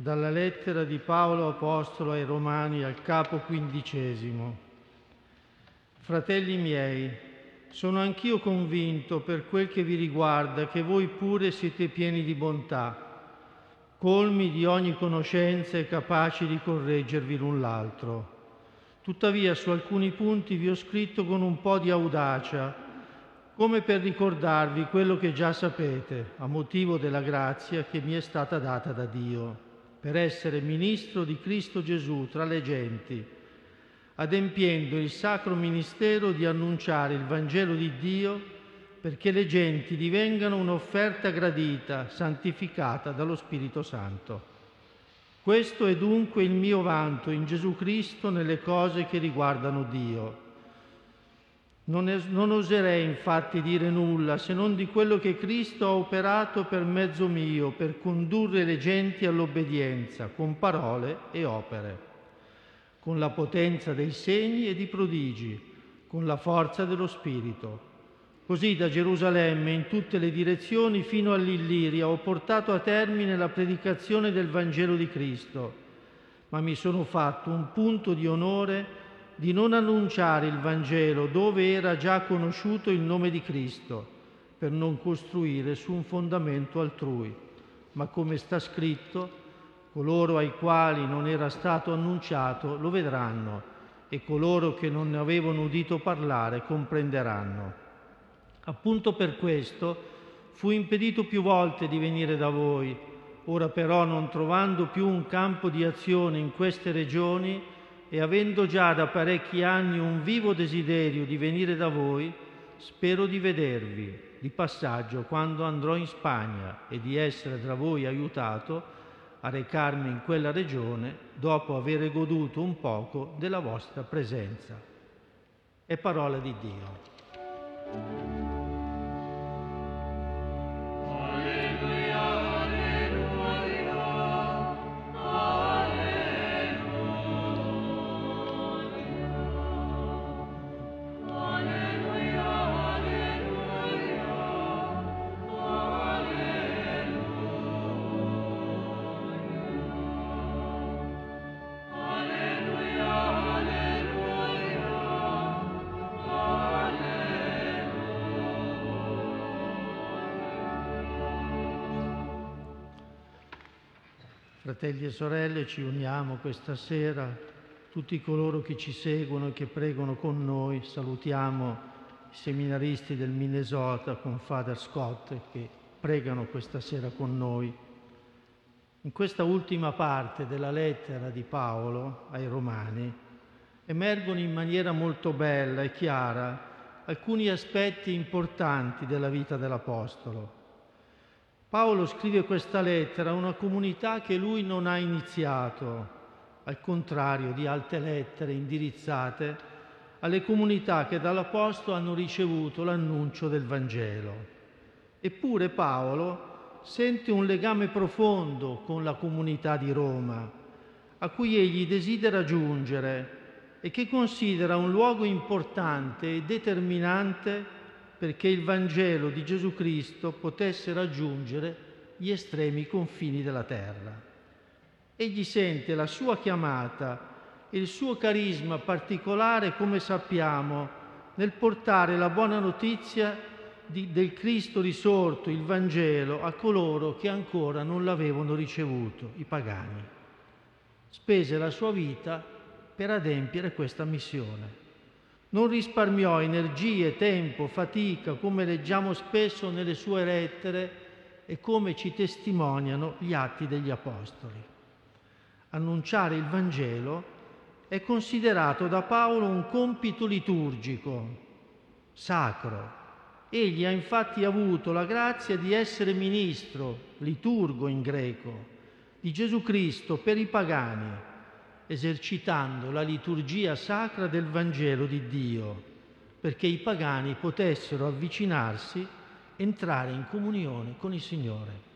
Dalla lettera di Paolo Apostolo ai Romani al capo quindicesimo. Fratelli miei, sono anch'io convinto per quel che vi riguarda che voi pure siete pieni di bontà, colmi di ogni conoscenza e capaci di correggervi l'un l'altro. Tuttavia su alcuni punti vi ho scritto con un po' di audacia, come per ricordarvi quello che già sapete, a motivo della grazia che mi è stata data da Dio, per essere ministro di Cristo Gesù tra le genti, adempiendo il sacro ministero di annunciare il Vangelo di Dio perché le genti divengano un'offerta gradita, santificata dallo Spirito Santo. Questo è dunque il mio vanto in Gesù Cristo nelle cose che riguardano Dio non, es- non oserei infatti dire nulla se non di quello che Cristo ha operato per mezzo mio per condurre le genti all'obbedienza con parole e opere, con la potenza dei segni e di prodigi, con la forza dello Spirito. Così da Gerusalemme in tutte le direzioni fino all'Illiria ho portato a termine la predicazione del Vangelo di Cristo, ma mi sono fatto un punto di onore di non annunciare il Vangelo dove era già conosciuto il nome di Cristo, per non costruire su un fondamento altrui, ma come sta scritto, coloro ai quali non era stato annunciato lo vedranno e coloro che non ne avevano udito parlare comprenderanno. Appunto per questo fu impedito più volte di venire da voi, ora però non trovando più un campo di azione in queste regioni, e avendo già da parecchi anni un vivo desiderio di venire da voi, spero di vedervi di passaggio quando andrò in Spagna e di essere tra voi aiutato a recarmi in quella regione dopo aver goduto un poco della vostra presenza. È parola di Dio. Fratelli e sorelle, ci uniamo questa sera, tutti coloro che ci seguono e che pregano con noi, salutiamo i seminaristi del Minnesota con Father Scott che pregano questa sera con noi. In questa ultima parte della lettera di Paolo ai Romani emergono in maniera molto bella e chiara alcuni aspetti importanti della vita dell'Apostolo Paolo scrive questa lettera a una comunità che lui non ha iniziato, al contrario di altre lettere indirizzate alle comunità che dall'Apostolo hanno ricevuto l'annuncio del Vangelo. Eppure Paolo sente un legame profondo con la comunità di Roma, a cui egli desidera giungere e che considera un luogo importante e determinante perché il Vangelo di Gesù Cristo potesse raggiungere gli estremi confini della terra. Egli sente la sua chiamata e il suo carisma particolare, come sappiamo, nel portare la buona notizia di, del Cristo risorto, il Vangelo, a coloro che ancora non l'avevano ricevuto, i pagani. Spese la sua vita per adempiere questa missione. Non risparmiò energie, tempo, fatica, come leggiamo spesso nelle sue lettere e come ci testimoniano gli atti degli Apostoli. Annunciare il Vangelo è considerato da Paolo un compito liturgico, sacro. Egli ha infatti avuto la grazia di essere ministro, liturgo in greco, di Gesù Cristo per i pagani esercitando la liturgia sacra del Vangelo di Dio, perché i pagani potessero avvicinarsi, entrare in comunione con il Signore.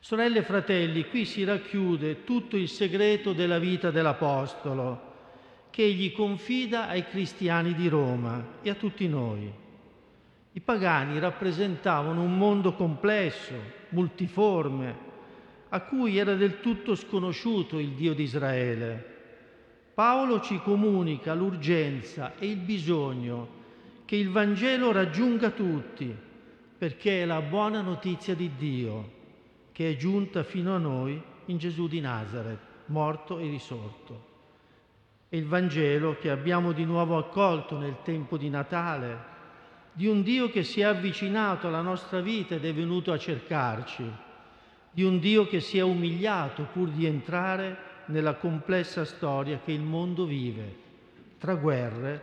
Sorelle e fratelli, qui si racchiude tutto il segreto della vita dell'Apostolo, che egli confida ai cristiani di Roma e a tutti noi. I pagani rappresentavano un mondo complesso, multiforme, a cui era del tutto sconosciuto il Dio di Israele. Paolo ci comunica l'urgenza e il bisogno che il Vangelo raggiunga tutti, perché è la buona notizia di Dio che è giunta fino a noi in Gesù di Nazareth, morto e risorto. È il Vangelo che abbiamo di nuovo accolto nel tempo di Natale, di un Dio che si è avvicinato alla nostra vita ed è venuto a cercarci, di un Dio che si è umiliato pur di entrare nella complessa storia che il mondo vive, tra guerre,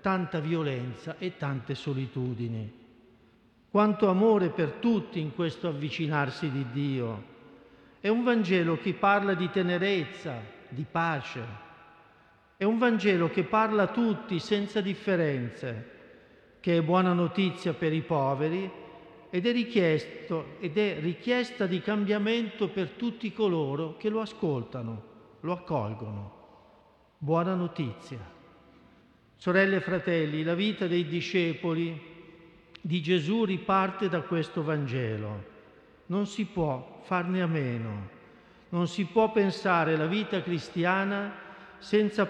tanta violenza e tante solitudini. Quanto amore per tutti in questo avvicinarsi di Dio. È un Vangelo che parla di tenerezza, di pace. È un Vangelo che parla a tutti senza differenze, che è buona notizia per i poveri ed è, ed è richiesta di cambiamento per tutti coloro che lo ascoltano, lo accolgono. Buona notizia. Sorelle e fratelli, la vita dei discepoli di Gesù riparte da questo Vangelo. Non si può farne a meno. Non si può pensare la vita cristiana senza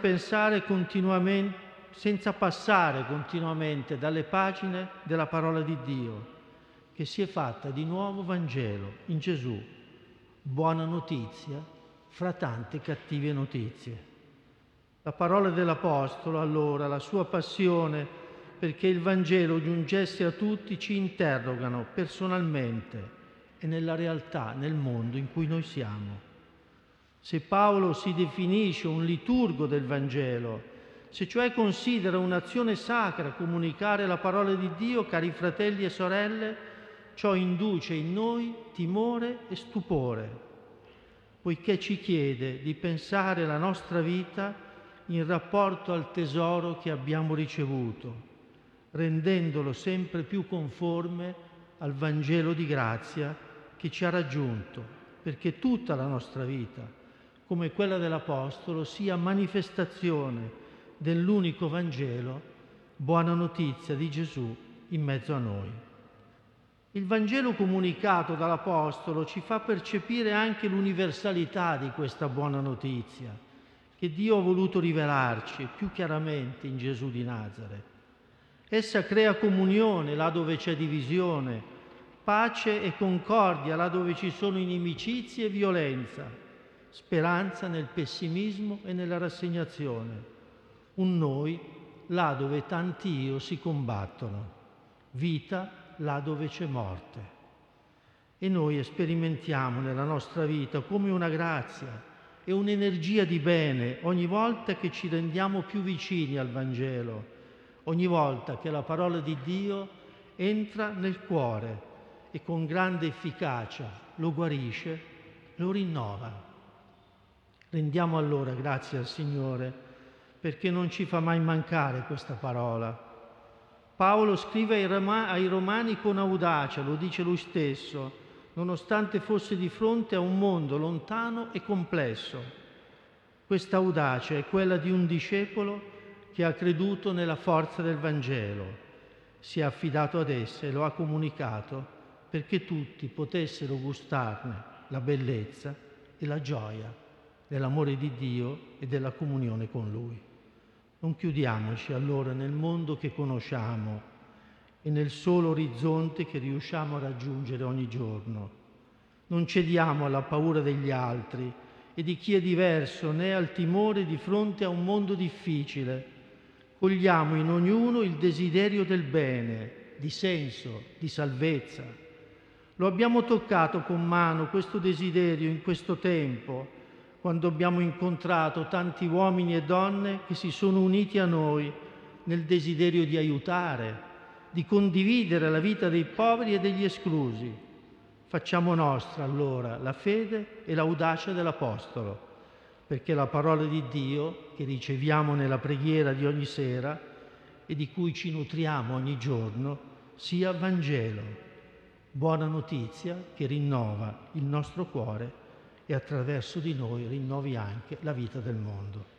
senza passare continuamente dalle pagine della parola di Dio, che si è fatta di nuovo Vangelo in Gesù. Buona notizia fra tante cattive notizie. La parola dell'Apostolo, allora, la sua passione perché il Vangelo giungesse a tutti, ci interrogano personalmente e nella realtà, nel mondo in cui noi siamo. Se Paolo si definisce un liturgo del Vangelo, se cioè considera un'azione sacra comunicare la parola di Dio, cari fratelli e sorelle, ciò induce in noi timore e stupore, poiché ci chiede di pensare la nostra vita in rapporto al tesoro che abbiamo ricevuto, rendendolo sempre più conforme al Vangelo di grazia che ci ha raggiunto, perché tutta la nostra vita, come quella dell'Apostolo, sia manifestazione dell'unico Vangelo, buona notizia di Gesù in mezzo a noi. Il Vangelo comunicato dall'Apostolo ci fa percepire anche l'universalità di questa buona notizia che Dio ha voluto rivelarci più chiaramente in Gesù di Nazareth. Essa crea comunione là dove c'è divisione, pace e concordia là dove ci sono inimicizie e violenza, speranza nel pessimismo e nella rassegnazione, un noi là dove tanti io si combattono, vita là dove c'è morte. E noi sperimentiamo nella nostra vita come una grazia e un'energia di bene ogni volta che ci rendiamo più vicini al Vangelo, ogni volta che la parola di Dio entra nel cuore e con grande efficacia lo guarisce, lo rinnova. Rendiamo allora grazie al Signore perché non ci fa mai mancare questa parola. Paolo scrive ai Romani con audacia, lo dice lui stesso, nonostante fosse di fronte a un mondo lontano e complesso. Questa audacia è quella di un discepolo che ha creduto nella forza del Vangelo, si è affidato ad essa e lo ha comunicato perché tutti potessero gustarne la bellezza e la gioia dell'amore di Dio e della comunione con Lui. Non chiudiamoci allora nel mondo che conosciamo, e nel solo orizzonte che riusciamo a raggiungere ogni giorno. Non cediamo alla paura degli altri e di chi è diverso né al timore di fronte a un mondo difficile. Cogliamo in ognuno il desiderio del bene, di senso, di salvezza. Lo abbiamo toccato con mano questo desiderio in questo tempo, quando abbiamo incontrato tanti uomini e donne che si sono uniti a noi nel desiderio di aiutare, di condividere la vita dei poveri e degli esclusi. Facciamo nostra allora la fede e l'audacia dell'Apostolo, perché la parola di Dio che riceviamo nella preghiera di ogni sera e di cui ci nutriamo ogni giorno sia Vangelo, buona notizia che rinnova il nostro cuore e attraverso di noi rinnovi anche la vita del mondo.